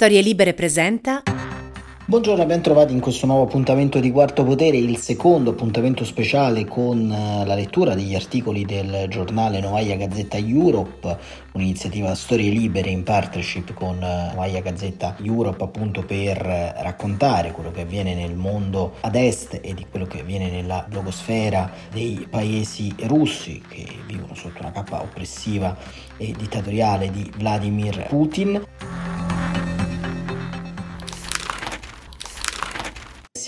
Storie Libere presenta. Buongiorno, ben trovati in questo nuovo appuntamento di Quarto Potere, il secondo appuntamento speciale con eh, la lettura degli articoli del giornale Novaia Gazzetta Europe, un'iniziativa Storie Libere in partnership con eh, Novaia Gazzetta Europe appunto per eh, raccontare quello che avviene nel mondo ad est e di quello che avviene nella blogosfera dei paesi russi che vivono sotto una cappa oppressiva e dittatoriale di Vladimir Putin.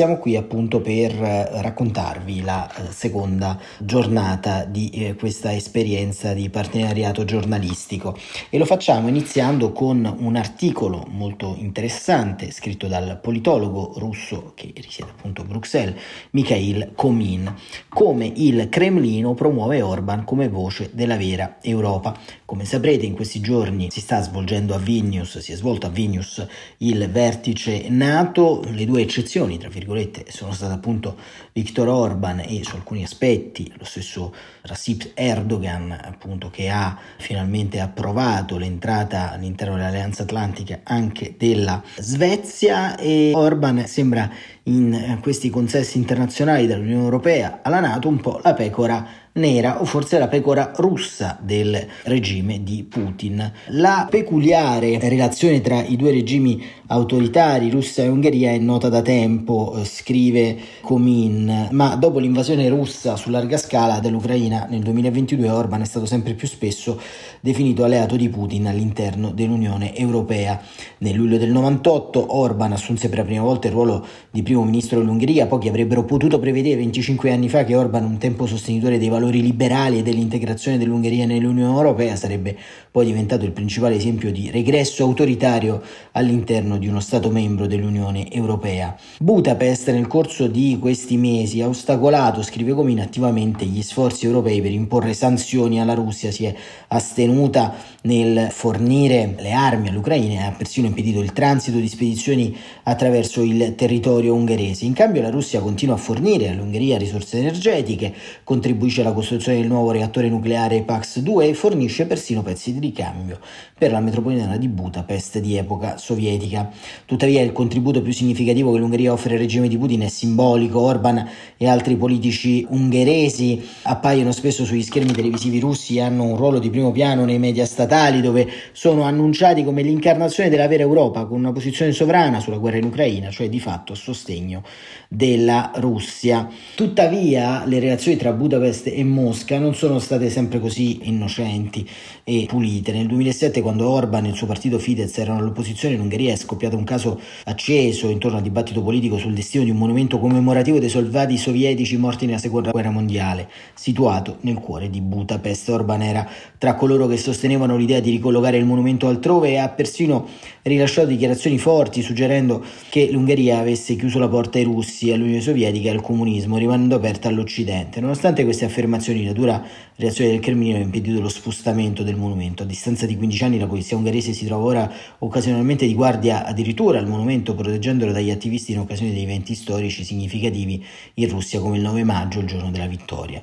Siamo qui appunto per eh, raccontarvi la eh, seconda giornata di eh, questa esperienza di partenariato giornalistico e lo facciamo iniziando con un articolo molto interessante scritto dal politologo russo che risiede appunto a Bruxelles, Mikhail Komin, come il Cremlino promuove Orban come voce della vera Europa. Come saprete in questi giorni si sta svolgendo a Vilnius, si è svolto a Vilnius il vertice NATO, le due eccezioni tra virgolette sono state appunto Viktor Orban e su alcuni aspetti lo stesso Recep Erdogan appunto che ha finalmente approvato l'entrata all'interno dell'Alleanza Atlantica anche della Svezia e Orban sembra in questi consessi internazionali dell'Unione Europea alla Nato un po' la pecora nera o forse la pecora russa del regime di Putin. La peculiare relazione tra i due regimi autoritari, Russia e Ungheria, è nota da tempo, eh, scrive Comin, ma dopo l'invasione russa su larga scala dell'Ucraina nel 2022 Orban è stato sempre più spesso definito alleato di Putin all'interno dell'Unione Europea. Nel luglio del 98 Orban assunse per la prima volta il ruolo di primo ministro dell'Ungheria, pochi avrebbero potuto prevedere 25 anni fa che Orban, un tempo sostenitore dei valori liberali e dell'integrazione dell'Ungheria nell'Unione Europea, sarebbe poi diventato il principale esempio di regresso autoritario all'interno di uno Stato membro dell'Unione Europea. Budapest nel corso di questi mesi ha ostacolato, scrive Comin, attivamente gli sforzi europei per imporre sanzioni alla Russia, si è astenuta nel fornire le armi all'Ucraina e ha persino impedito il transito di spedizioni attraverso il territorio ungherese. In cambio la Russia continua a fornire all'Ungheria risorse energetiche, contribuisce alla costruzione del nuovo reattore nucleare Pax-2 e fornisce persino pezzi di ricambio per la metropolitana di Budapest di epoca sovietica. Tuttavia il contributo più significativo che l'Ungheria offre al regime di Putin è simbolico. Orban e altri politici ungheresi appaiono spesso sugli schermi televisivi russi e hanno un ruolo di primo piano nei media statali dove sono annunciati come l'incarnazione della vera Europa con una posizione sovrana sulla guerra in Ucraina, cioè di fatto a sostegno della Russia. Tuttavia le relazioni tra Budapest e Mosca non sono state sempre così innocenti e pulite. Nel 2007 quando Orban e il suo partito Fidesz erano all'opposizione in Ungheria è scoppiato un caso acceso intorno al dibattito politico sul destino di un monumento commemorativo dei soldati sovietici morti nella seconda guerra mondiale, situato nel cuore di Budapest. Orban era tra coloro che sostenevano l'idea di ricollocare il monumento altrove e ha persino rilasciato dichiarazioni forti suggerendo che l'Ungheria avesse chiuso la porta ai russi, all'Unione Sovietica e al comunismo, rimanendo aperta all'Occidente. Nonostante queste affermazioni, la dura reazione del Cremlino ha impedito lo spostamento del monumento. A distanza di 15 anni la polizia ungherese si trova ora occasionalmente di guardia addirittura al monumento proteggendolo dagli attivisti in occasione dei eventi storici significativi in Russia come il 9 maggio, il giorno della vittoria.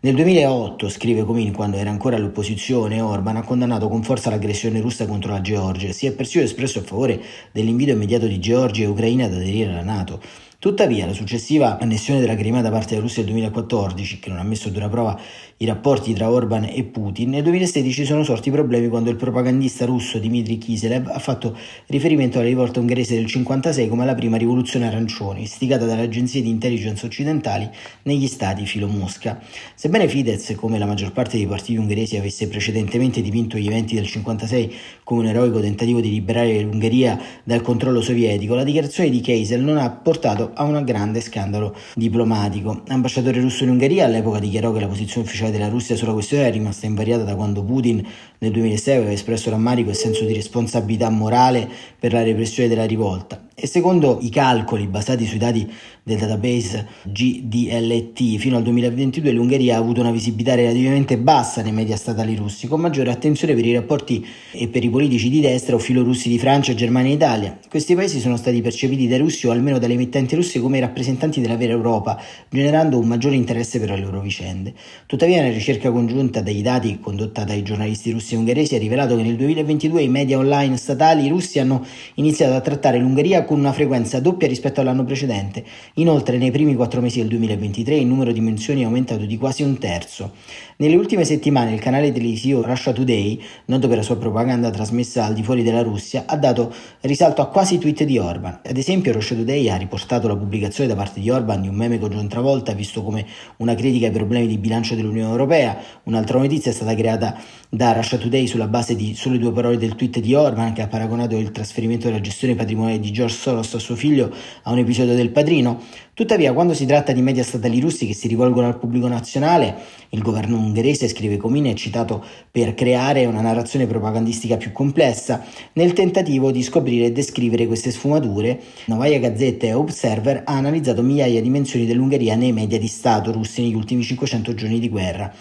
Nel 2008, scrive Comin, quando era ancora all'opposizione, Orban ha condannato con forza l'aggressione russa contro la Georgia si è persino espresso a favore dell'invito immediato di Georgia e Ucraina ad aderire alla Nato. Tuttavia, la successiva annessione della Crimea da parte della Russia nel 2014, che non ha messo a dura prova i rapporti tra Orban e Putin, nel 2016 sono sorti problemi quando il propagandista russo Dmitry Kiselev ha fatto riferimento alla rivolta ungherese del 56 come la prima rivoluzione arancione, istigata dalle agenzie di intelligence occidentali negli stati filo Mosca. Sebbene Fidesz, come la maggior parte dei partiti ungheresi, avesse precedentemente dipinto gli eventi del 56 come un eroico tentativo di liberare l'Ungheria dal controllo sovietico, la dichiarazione di Keisel non ha portato a un grande scandalo diplomatico. Ambasciatore russo in Ungheria all'epoca dichiarò che la posizione ufficiale della Russia sulla questione è rimasta invariata da quando Putin nel 2006 aveva espresso rammarico e senso di responsabilità morale per la repressione della rivolta. E secondo i calcoli basati sui dati del database GDLT fino al 2022 l'Ungheria ha avuto una visibilità relativamente bassa nei media statali russi, con maggiore attenzione per i rapporti e per i politici di destra o filorussi di Francia, Germania e Italia. Questi paesi sono stati percepiti dai russi o almeno dalle emittenti russe come rappresentanti della vera Europa, generando un maggiore interesse per le loro vicende. Tuttavia una ricerca congiunta dei dati condotta dai giornalisti russi e ungheresi ha rivelato che nel 2022 i media online statali russi hanno iniziato a trattare l'Ungheria con una frequenza doppia rispetto all'anno precedente Inoltre, nei primi quattro mesi del 2023 il numero di menzioni è aumentato di quasi un terzo. Nelle ultime settimane il canale televisivo Russia Today, noto per la sua propaganda trasmessa al di fuori della Russia, ha dato risalto a quasi tweet di Orban. Ad esempio, Russia Today ha riportato la pubblicazione da parte di Orban di un meme con John Travolta visto come una critica ai problemi di bilancio dell'Unione Europea. Un'altra notizia è stata creata da Russia Today sulla base di sole due parole del tweet di Orban che ha paragonato il trasferimento della gestione patrimoniale di George Soros a suo figlio a un episodio del Padrino. Tuttavia, quando si tratta di media statali russi che si rivolgono al pubblico nazionale, il governo ungherese, scrive Comini, è citato per creare una narrazione propagandistica più complessa. Nel tentativo di scoprire e descrivere queste sfumature, Novaya Gazzetta e Observer ha analizzato migliaia di menzioni dell'Ungheria nei media di Stato russi negli ultimi 500 giorni di guerra.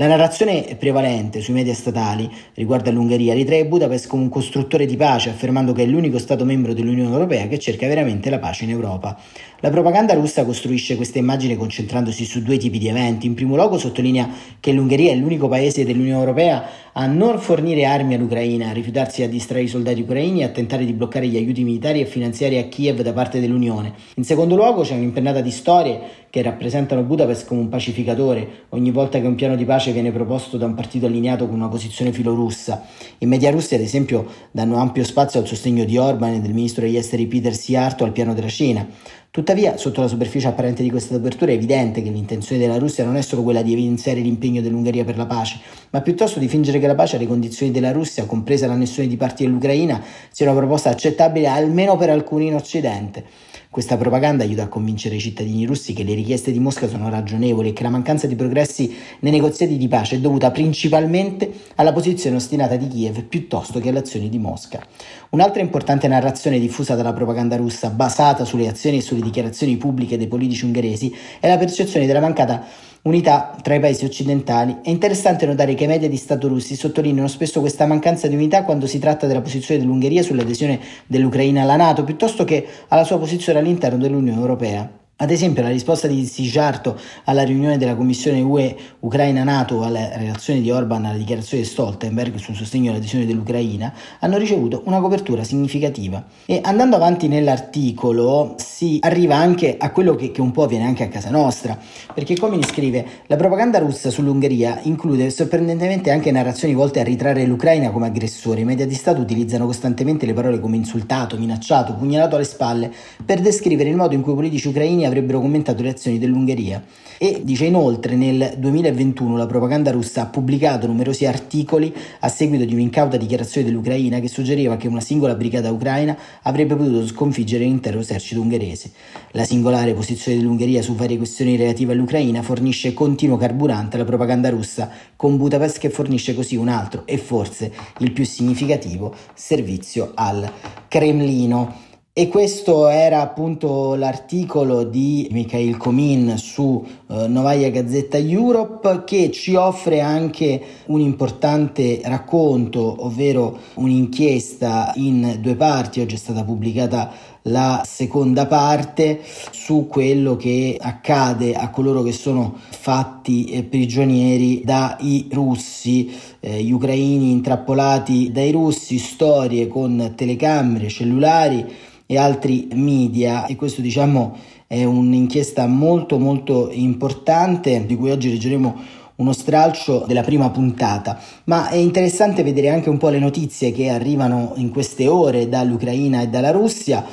La narrazione prevalente sui media statali riguardo all'Ungheria ritrae Budapest come un costruttore di pace, affermando che è l'unico Stato membro dell'Unione Europea che cerca veramente la pace in Europa. La propaganda russa costruisce questa immagine concentrandosi su due tipi di eventi. In primo luogo sottolinea che l'Ungheria è l'unico paese dell'Unione Europea a non fornire armi all'Ucraina, a rifiutarsi a distrarre i soldati ucraini e a tentare di bloccare gli aiuti militari e finanziari a Kiev da parte dell'Unione. In secondo luogo c'è un'impennata di storie che rappresentano Budapest come un pacificatore ogni volta che un piano di pace viene proposto da un partito allineato con una posizione filorussa. I media russi, ad esempio, danno ampio spazio al sostegno di Orban e del ministro degli esteri Peter Siarto al piano della Cina. Tuttavia, sotto la superficie apparente di questa apertura è evidente che l'intenzione della Russia non è solo quella di evidenziare l'impegno dell'Ungheria per la pace, ma piuttosto di fingere che la pace alle condizioni della Russia, compresa l'annessione di parti dell'Ucraina, sia una proposta accettabile almeno per alcuni in Occidente. Questa propaganda aiuta a convincere i cittadini russi che le richieste di Mosca sono ragionevoli e che la mancanza di progressi nei negoziati di pace è dovuta principalmente alla posizione ostinata di Kiev piuttosto che alle azioni di Mosca. Un'altra importante narrazione diffusa dalla propaganda russa, basata sulle azioni e sulle dichiarazioni pubbliche dei politici ungheresi, è la percezione della mancata unità tra i paesi occidentali. È interessante notare che i media di Stato russi sottolineano spesso questa mancanza di unità quando si tratta della posizione dell'Ungheria sull'adesione dell'Ucraina alla Nato, piuttosto che alla sua posizione all'interno dell'Unione Europea. Ad esempio, la risposta di Sijarto alla riunione della Commissione UE Ucraina-NATO alla relazione di Orban alla dichiarazione di Stoltenberg sul sostegno all'adesione dell'Ucraina hanno ricevuto una copertura significativa. E andando avanti nell'articolo si arriva anche a quello che, che un po' avviene anche a casa nostra, perché Comini scrive la propaganda russa sull'Ungheria include sorprendentemente anche narrazioni volte a ritrarre l'Ucraina come aggressore. I media di Stato utilizzano costantemente le parole come insultato, minacciato, pugnalato alle spalle per descrivere il modo in cui i politici ucraini avrebbero commentato le azioni dell'Ungheria. E dice inoltre nel 2021 la propaganda russa ha pubblicato numerosi articoli a seguito di un'incauta dichiarazione dell'Ucraina che suggeriva che una singola brigata ucraina avrebbe potuto sconfiggere l'intero esercito ungherese. La singolare posizione dell'Ungheria su varie questioni relative all'Ucraina fornisce continuo carburante alla propaganda russa, con Budapest che fornisce così un altro e forse il più significativo servizio al Cremlino. E questo era appunto l'articolo di Mikhail Komin su eh, Novaya Gazzetta Europe che ci offre anche un importante racconto, ovvero un'inchiesta in due parti, oggi è stata pubblicata la seconda parte su quello che accade a coloro che sono fatti eh, prigionieri dai russi, eh, gli ucraini intrappolati dai russi, storie con telecamere, cellulari e altri media e questo diciamo è un'inchiesta molto molto importante di cui oggi leggeremo uno stralcio della prima puntata, ma è interessante vedere anche un po' le notizie che arrivano in queste ore dall'Ucraina e dalla Russia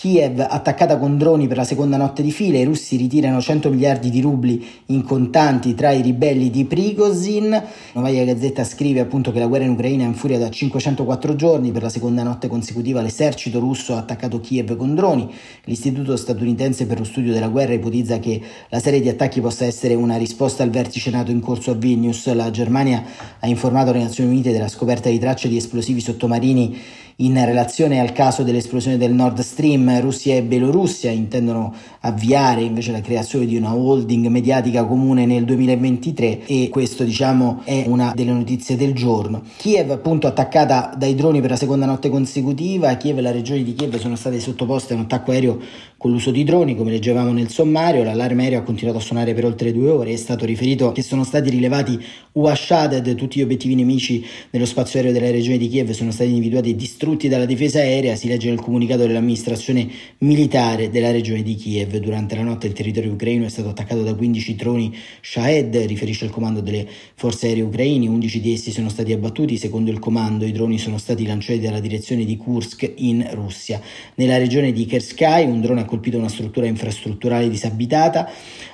Kiev attaccata con droni per la seconda notte di fila, i russi ritirano 100 miliardi di rubli in contanti tra i ribelli di Prigozhin. Novaya Gazzetta scrive appunto che la guerra in Ucraina è in furia da 504 giorni, per la seconda notte consecutiva l'esercito russo ha attaccato Kiev con droni. L'istituto statunitense per lo studio della guerra ipotizza che la serie di attacchi possa essere una risposta al vertice NATO in corso a Vilnius. La Germania ha informato le Nazioni Unite della scoperta di tracce di esplosivi sottomarini in relazione al caso dell'esplosione del Nord Stream, Russia e Bielorussia intendono avviare invece la creazione di una holding mediatica comune nel 2023 e questo diciamo è una delle notizie del giorno. Kiev appunto attaccata dai droni per la seconda notte consecutiva, Kiev e la regione di Kiev sono state sottoposte a un attacco aereo con l'uso di droni, come leggevamo nel sommario, l'allarme aereo ha continuato a suonare per oltre due ore, è stato riferito che sono stati rilevati Uashaded, tutti gli obiettivi nemici nello spazio aereo della regione di Kiev sono stati individuati e distrutti dalla difesa aerea, si legge nel comunicato dell'amministrazione militare della regione di Kiev. Durante la notte il territorio ucraino è stato attaccato da 15 droni Shahed, riferisce il comando delle forze aeree ucraine, 11 di essi sono stati abbattuti, secondo il comando i droni sono stati lanciati dalla direzione di Kursk in Russia. Nella regione di Kerskay un drone ha colpito una struttura infrastrutturale disabitata,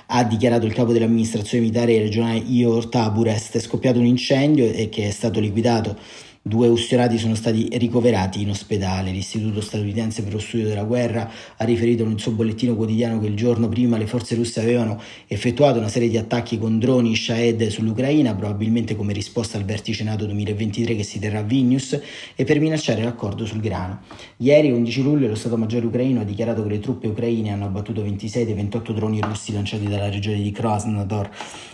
ha dichiarato il capo dell'amministrazione militare regionale Ior Taburest, è scoppiato un incendio e che è stato liquidato Due ustionati sono stati ricoverati in ospedale. L'Istituto statunitense per lo studio della guerra ha riferito nel suo bollettino quotidiano che il giorno prima le forze russe avevano effettuato una serie di attacchi con droni Shahed sull'Ucraina, probabilmente come risposta al vertice NATO 2023 che si terrà a Vilnius e per minacciare l'accordo sul grano. Ieri, 11 luglio, lo Stato Maggiore ucraino ha dichiarato che le truppe ucraine hanno abbattuto 26 dei 28 droni russi lanciati dalla regione di Krasnodar.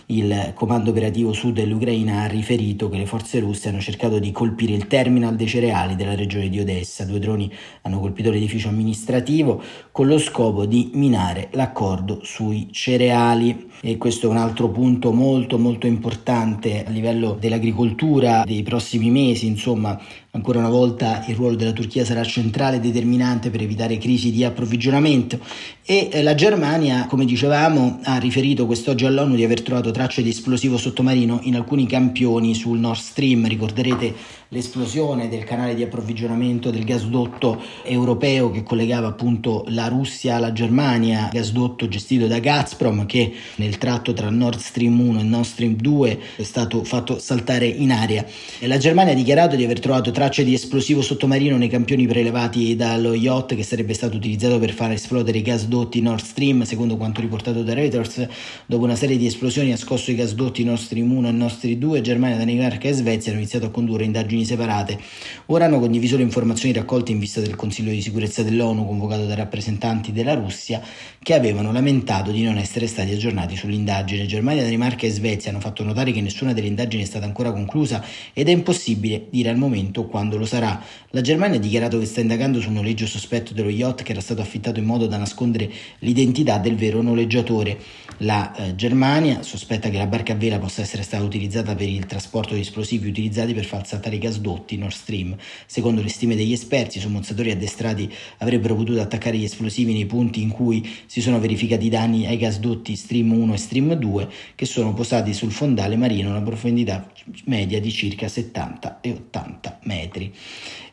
Il comando operativo sud dell'Ucraina ha riferito che le forze russe hanno cercato di colpire il terminal dei cereali della regione di Odessa. Due droni hanno colpito l'edificio amministrativo con lo scopo di minare l'accordo sui cereali. E questo è un altro punto molto molto importante a livello dell'agricoltura dei prossimi mesi, insomma Ancora una volta il ruolo della Turchia sarà centrale e determinante per evitare crisi di approvvigionamento e eh, la Germania, come dicevamo, ha riferito quest'oggi all'ONU di aver trovato tracce di esplosivo sottomarino in alcuni campioni sul Nord Stream. Ricorderete l'esplosione del canale di approvvigionamento del gasdotto europeo che collegava appunto la Russia alla Germania, gasdotto gestito da Gazprom che nel tratto tra Nord Stream 1 e Nord Stream 2 è stato fatto saltare in aria. La Germania ha dichiarato di aver trovato tracce tracce di esplosivo sottomarino nei campioni prelevati dallo yacht che sarebbe stato utilizzato per far esplodere i gasdotti Nord Stream, secondo quanto riportato da Reuters. Dopo una serie di esplosioni ha scosso i gasdotti Nord Stream 1 e Nord Stream 2, Germania, Danimarca e Svezia hanno iniziato a condurre indagini separate. Ora hanno condiviso le informazioni raccolte in vista del Consiglio di sicurezza dell'ONU convocato dai rappresentanti della Russia che avevano lamentato di non essere stati aggiornati sull'indagine. Germania, Danimarca e Svezia hanno fatto notare che nessuna delle indagini è stata ancora conclusa ed è impossibile dire al momento quando lo sarà. La Germania ha dichiarato che sta indagando sul noleggio sospetto dello yacht che era stato affittato in modo da nascondere l'identità del vero noleggiatore. La eh, Germania sospetta che la barca a vela possa essere stata utilizzata per il trasporto di esplosivi utilizzati per far saltare i gasdotti Nord Stream. Secondo le stime degli esperti, i sommozzatori addestrati avrebbero potuto attaccare gli esplosivi nei punti in cui si sono verificati danni ai gasdotti Stream 1 e Stream 2 che sono posati sul fondale marino a una profondità media di circa 70 e 80 metri metri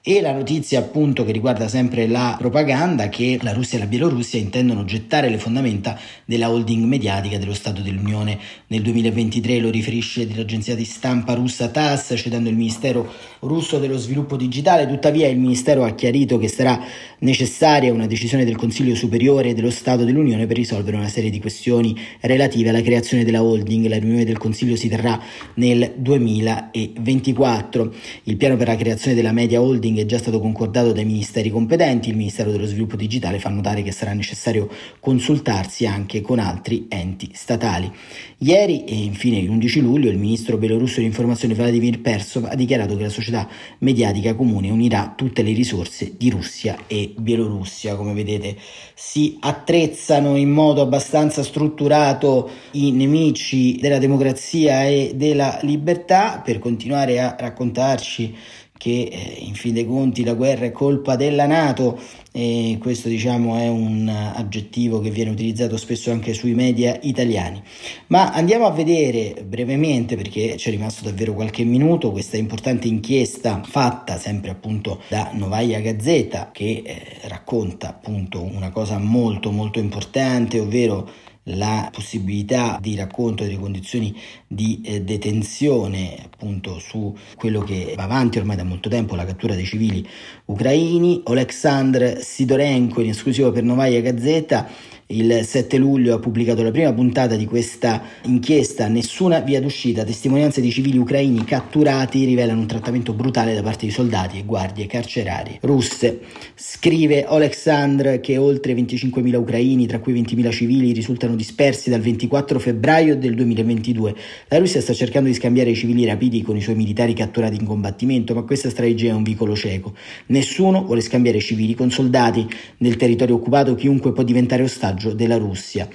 e la notizia appunto che riguarda sempre la propaganda che la Russia e la Bielorussia intendono gettare le fondamenta della holding mediatica dello Stato dell'Unione. Nel 2023, lo riferisce l'agenzia di stampa russa TASS citando il Ministero russo dello sviluppo digitale, tuttavia il Ministero ha chiarito che sarà necessaria una decisione del Consiglio Superiore dello Stato dell'Unione per risolvere una serie di questioni relative alla creazione della holding, la riunione del Consiglio si terrà nel 2024, il piano per la creazione della media holding marketing è già stato concordato dai ministeri competenti, il Ministero dello Sviluppo Digitale fa notare che sarà necessario consultarsi anche con altri enti statali. Ieri e infine l'11 luglio il ministro belorusso dell'informazione Vladimir Persov ha dichiarato che la società mediatica comune unirà tutte le risorse di Russia e Bielorussia. Come vedete si attrezzano in modo abbastanza strutturato i nemici della democrazia e della libertà per continuare a raccontarci che eh, in fin dei conti la guerra è colpa della Nato e questo diciamo è un aggettivo che viene utilizzato spesso anche sui media italiani. Ma andiamo a vedere brevemente perché ci è rimasto davvero qualche minuto questa importante inchiesta fatta sempre appunto da Novaia Gazzetta che eh, racconta appunto una cosa molto molto importante, ovvero la possibilità di racconto delle condizioni di eh, detenzione appunto su quello che va avanti ormai da molto tempo la cattura dei civili ucraini Oleksandr Sidorenko in esclusiva per Novaya Gazzetta il 7 luglio ha pubblicato la prima puntata di questa inchiesta, nessuna via d'uscita, testimonianze di civili ucraini catturati rivelano un trattamento brutale da parte di soldati e guardie carcerarie russe. Scrive Oleksandr che oltre 25.000 ucraini, tra cui 20.000 civili, risultano dispersi dal 24 febbraio del 2022. La Russia sta cercando di scambiare i civili rapidi con i suoi militari catturati in combattimento, ma questa strategia è un vicolo cieco. Nessuno vuole scambiare civili con soldati. Nel territorio occupato chiunque può diventare ostaggio della Russia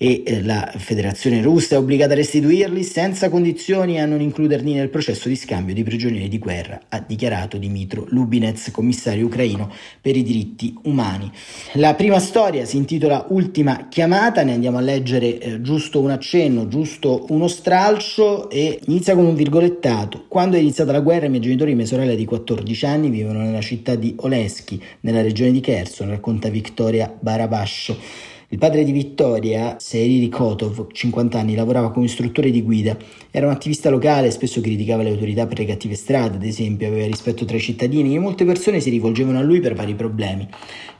e eh, la Federazione russa è obbligata a restituirli senza condizioni e a non includerli nel processo di scambio di prigionieri di guerra, ha dichiarato Dimitro Lubinets, commissario ucraino per i diritti umani. La prima storia si intitola Ultima chiamata, ne andiamo a leggere eh, giusto un accenno, giusto uno stralcio e inizia con un virgolettato. Quando è iniziata la guerra i miei genitori e mia sorella di 14 anni vivono nella città di Oleski, nella regione di Kherson, racconta Victoria Barabascio. Il padre di Vittoria, Seriri Kotov, 50 anni, lavorava come istruttore di guida. Era un attivista locale, spesso criticava le autorità per le cattive strade, ad esempio, aveva rispetto tra i cittadini e molte persone si rivolgevano a lui per vari problemi.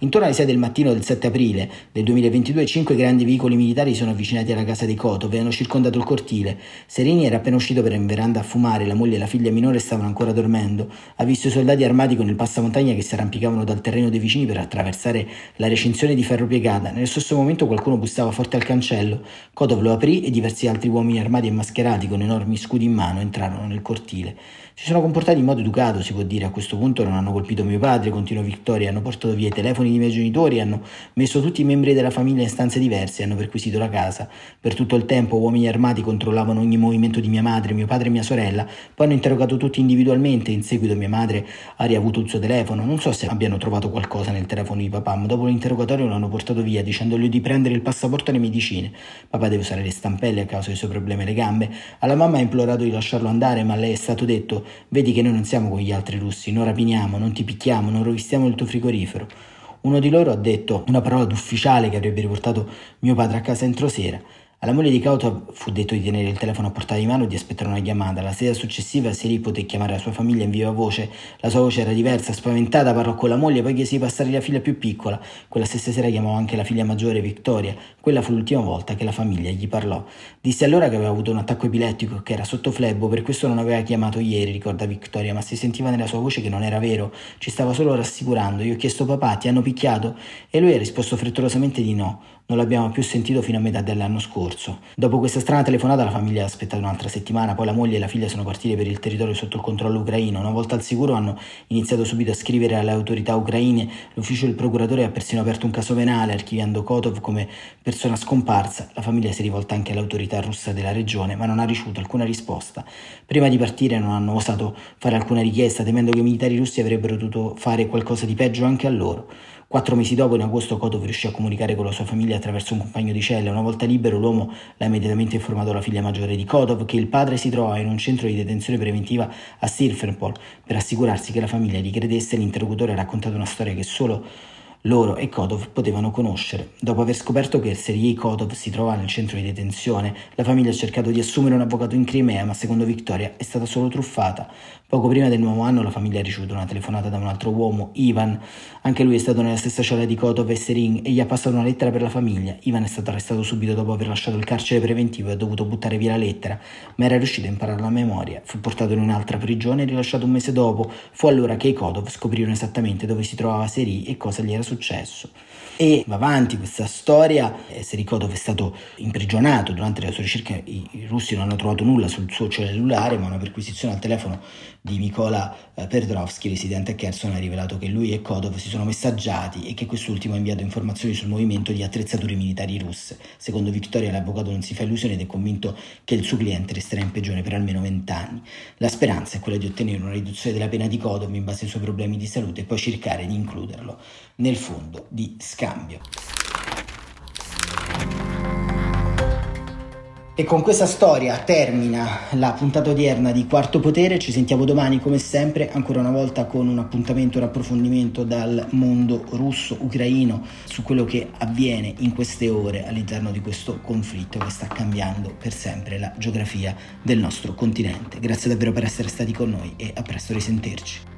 Intorno alle 6 del mattino del 7 aprile del 2022, cinque grandi veicoli militari sono avvicinati alla casa di Kotov e hanno circondato il cortile. Serini era appena uscito per in veranda a fumare, la moglie e la figlia minore stavano ancora dormendo. Ha visto i soldati armati con il passamontagna che si arrampicavano dal terreno dei vicini per attraversare la recinzione di ferro piegata. Nello stesso momento qualcuno bussava forte al cancello. Kotov lo aprì e diversi altri uomini armati e mascherati con enormi scudi in mano entrarono nel cortile. Si sono comportati in modo educato, si può dire. A questo punto non hanno colpito mio padre, continuò Vittoria, hanno portato via i telefoni dei miei genitori, hanno messo tutti i membri della famiglia in stanze diverse hanno perquisito la casa. Per tutto il tempo uomini armati controllavano ogni movimento di mia madre, mio padre e mia sorella, poi hanno interrogato tutti individualmente, in seguito mia madre ha riavuto il suo telefono, non so se abbiano trovato qualcosa nel telefono di papà, ma dopo l'interrogatorio lo hanno portato via dicendogli di prendere il passaporto e le medicine. Papà deve usare le stampelle a causa dei suoi problemi alle gambe. Alla mamma ha implorato di lasciarlo andare, ma lei è stato detto Vedi che noi non siamo con gli altri russi, non rapiniamo, non ti picchiamo, non rovistiamo il tuo frigorifero. Uno di loro ha detto una parola d'ufficiale che avrebbe riportato mio padre a casa entro sera. Alla moglie di Cauta fu detto di tenere il telefono a portata di mano e di aspettare una chiamata. La sera successiva Siri poté chiamare la sua famiglia in viva voce. La sua voce era diversa, spaventata, parlò con la moglie, poi chiese di passare la figlia più piccola. Quella stessa sera chiamò anche la figlia maggiore, Vittoria. Quella fu l'ultima volta che la famiglia gli parlò. Disse allora che aveva avuto un attacco epilettico che era sotto flebbo, per questo non aveva chiamato ieri, ricorda Vittoria, ma si sentiva nella sua voce che non era vero. Ci stava solo rassicurando. Io ho chiesto papà, ti hanno picchiato? E lui ha risposto frettolosamente di no. Non l'abbiamo più sentito fino a metà dell'anno scorso. Dopo questa strana telefonata la famiglia ha aspettato un'altra settimana, poi la moglie e la figlia sono partite per il territorio sotto il controllo ucraino. Una volta al sicuro hanno iniziato subito a scrivere alle autorità ucraine. L'ufficio del procuratore ha persino aperto un caso penale archiviando Kotov come persona scomparsa. La famiglia si è rivolta anche all'autorità russa della regione, ma non ha ricevuto alcuna risposta. Prima di partire non hanno osato fare alcuna richiesta, temendo che i militari russi avrebbero dovuto fare qualcosa di peggio anche a loro. Quattro mesi dopo, in agosto, Kotov riuscì a comunicare con la sua famiglia attraverso un compagno di cella. Una volta libero, l'uomo l'ha immediatamente informato la figlia maggiore di Kotov che il padre si trovava in un centro di detenzione preventiva a Sirfenpol per assicurarsi che la famiglia gli credesse. L'interlocutore ha raccontato una storia che solo loro e Kodov potevano conoscere. Dopo aver scoperto che Sergei Kodov si trova nel centro di detenzione, la famiglia ha cercato di assumere un avvocato in Crimea, ma secondo Victoria è stata solo truffata. Poco prima del nuovo anno la famiglia ha ricevuto una telefonata da un altro uomo, Ivan. Anche lui è stato nella stessa cella di Kodov e Serin e gli ha passato una lettera per la famiglia. Ivan è stato arrestato subito dopo aver lasciato il carcere preventivo e ha dovuto buttare via la lettera, ma era riuscito a imparare la memoria. Fu portato in un'altra prigione e rilasciato un mese dopo. Fu allora che i Kodov scoprirono esattamente dove si trovava Seri e cosa gli era successo. E va avanti questa storia, Serikotov è stato imprigionato durante la sua ricerca, i, russi non hanno trovato nulla sul suo cellulare, ma una perquisizione al telefono di Mikola eh, Perdrovsky, residente a Kherson, ha rivelato che lui e Kodov si sono messaggiati e che quest'ultimo ha inviato informazioni sul movimento di attrezzature militari russe. Secondo Victoria l'avvocato non si fa illusione ed è convinto che il suo cliente resterà in prigione per almeno vent'anni. La speranza è quella di ottenere una riduzione della pena di Kodov in base ai suoi problemi di salute e poi cercare di includerlo nel fondo di scambio cambio. E con questa storia termina la puntata odierna di Quarto Potere, ci sentiamo domani come sempre, ancora una volta con un appuntamento, un approfondimento dal mondo russo-ucraino su quello che avviene in queste ore all'interno di questo conflitto che sta cambiando per sempre la geografia del nostro continente. Grazie davvero per essere stati con noi e a presto risentirci.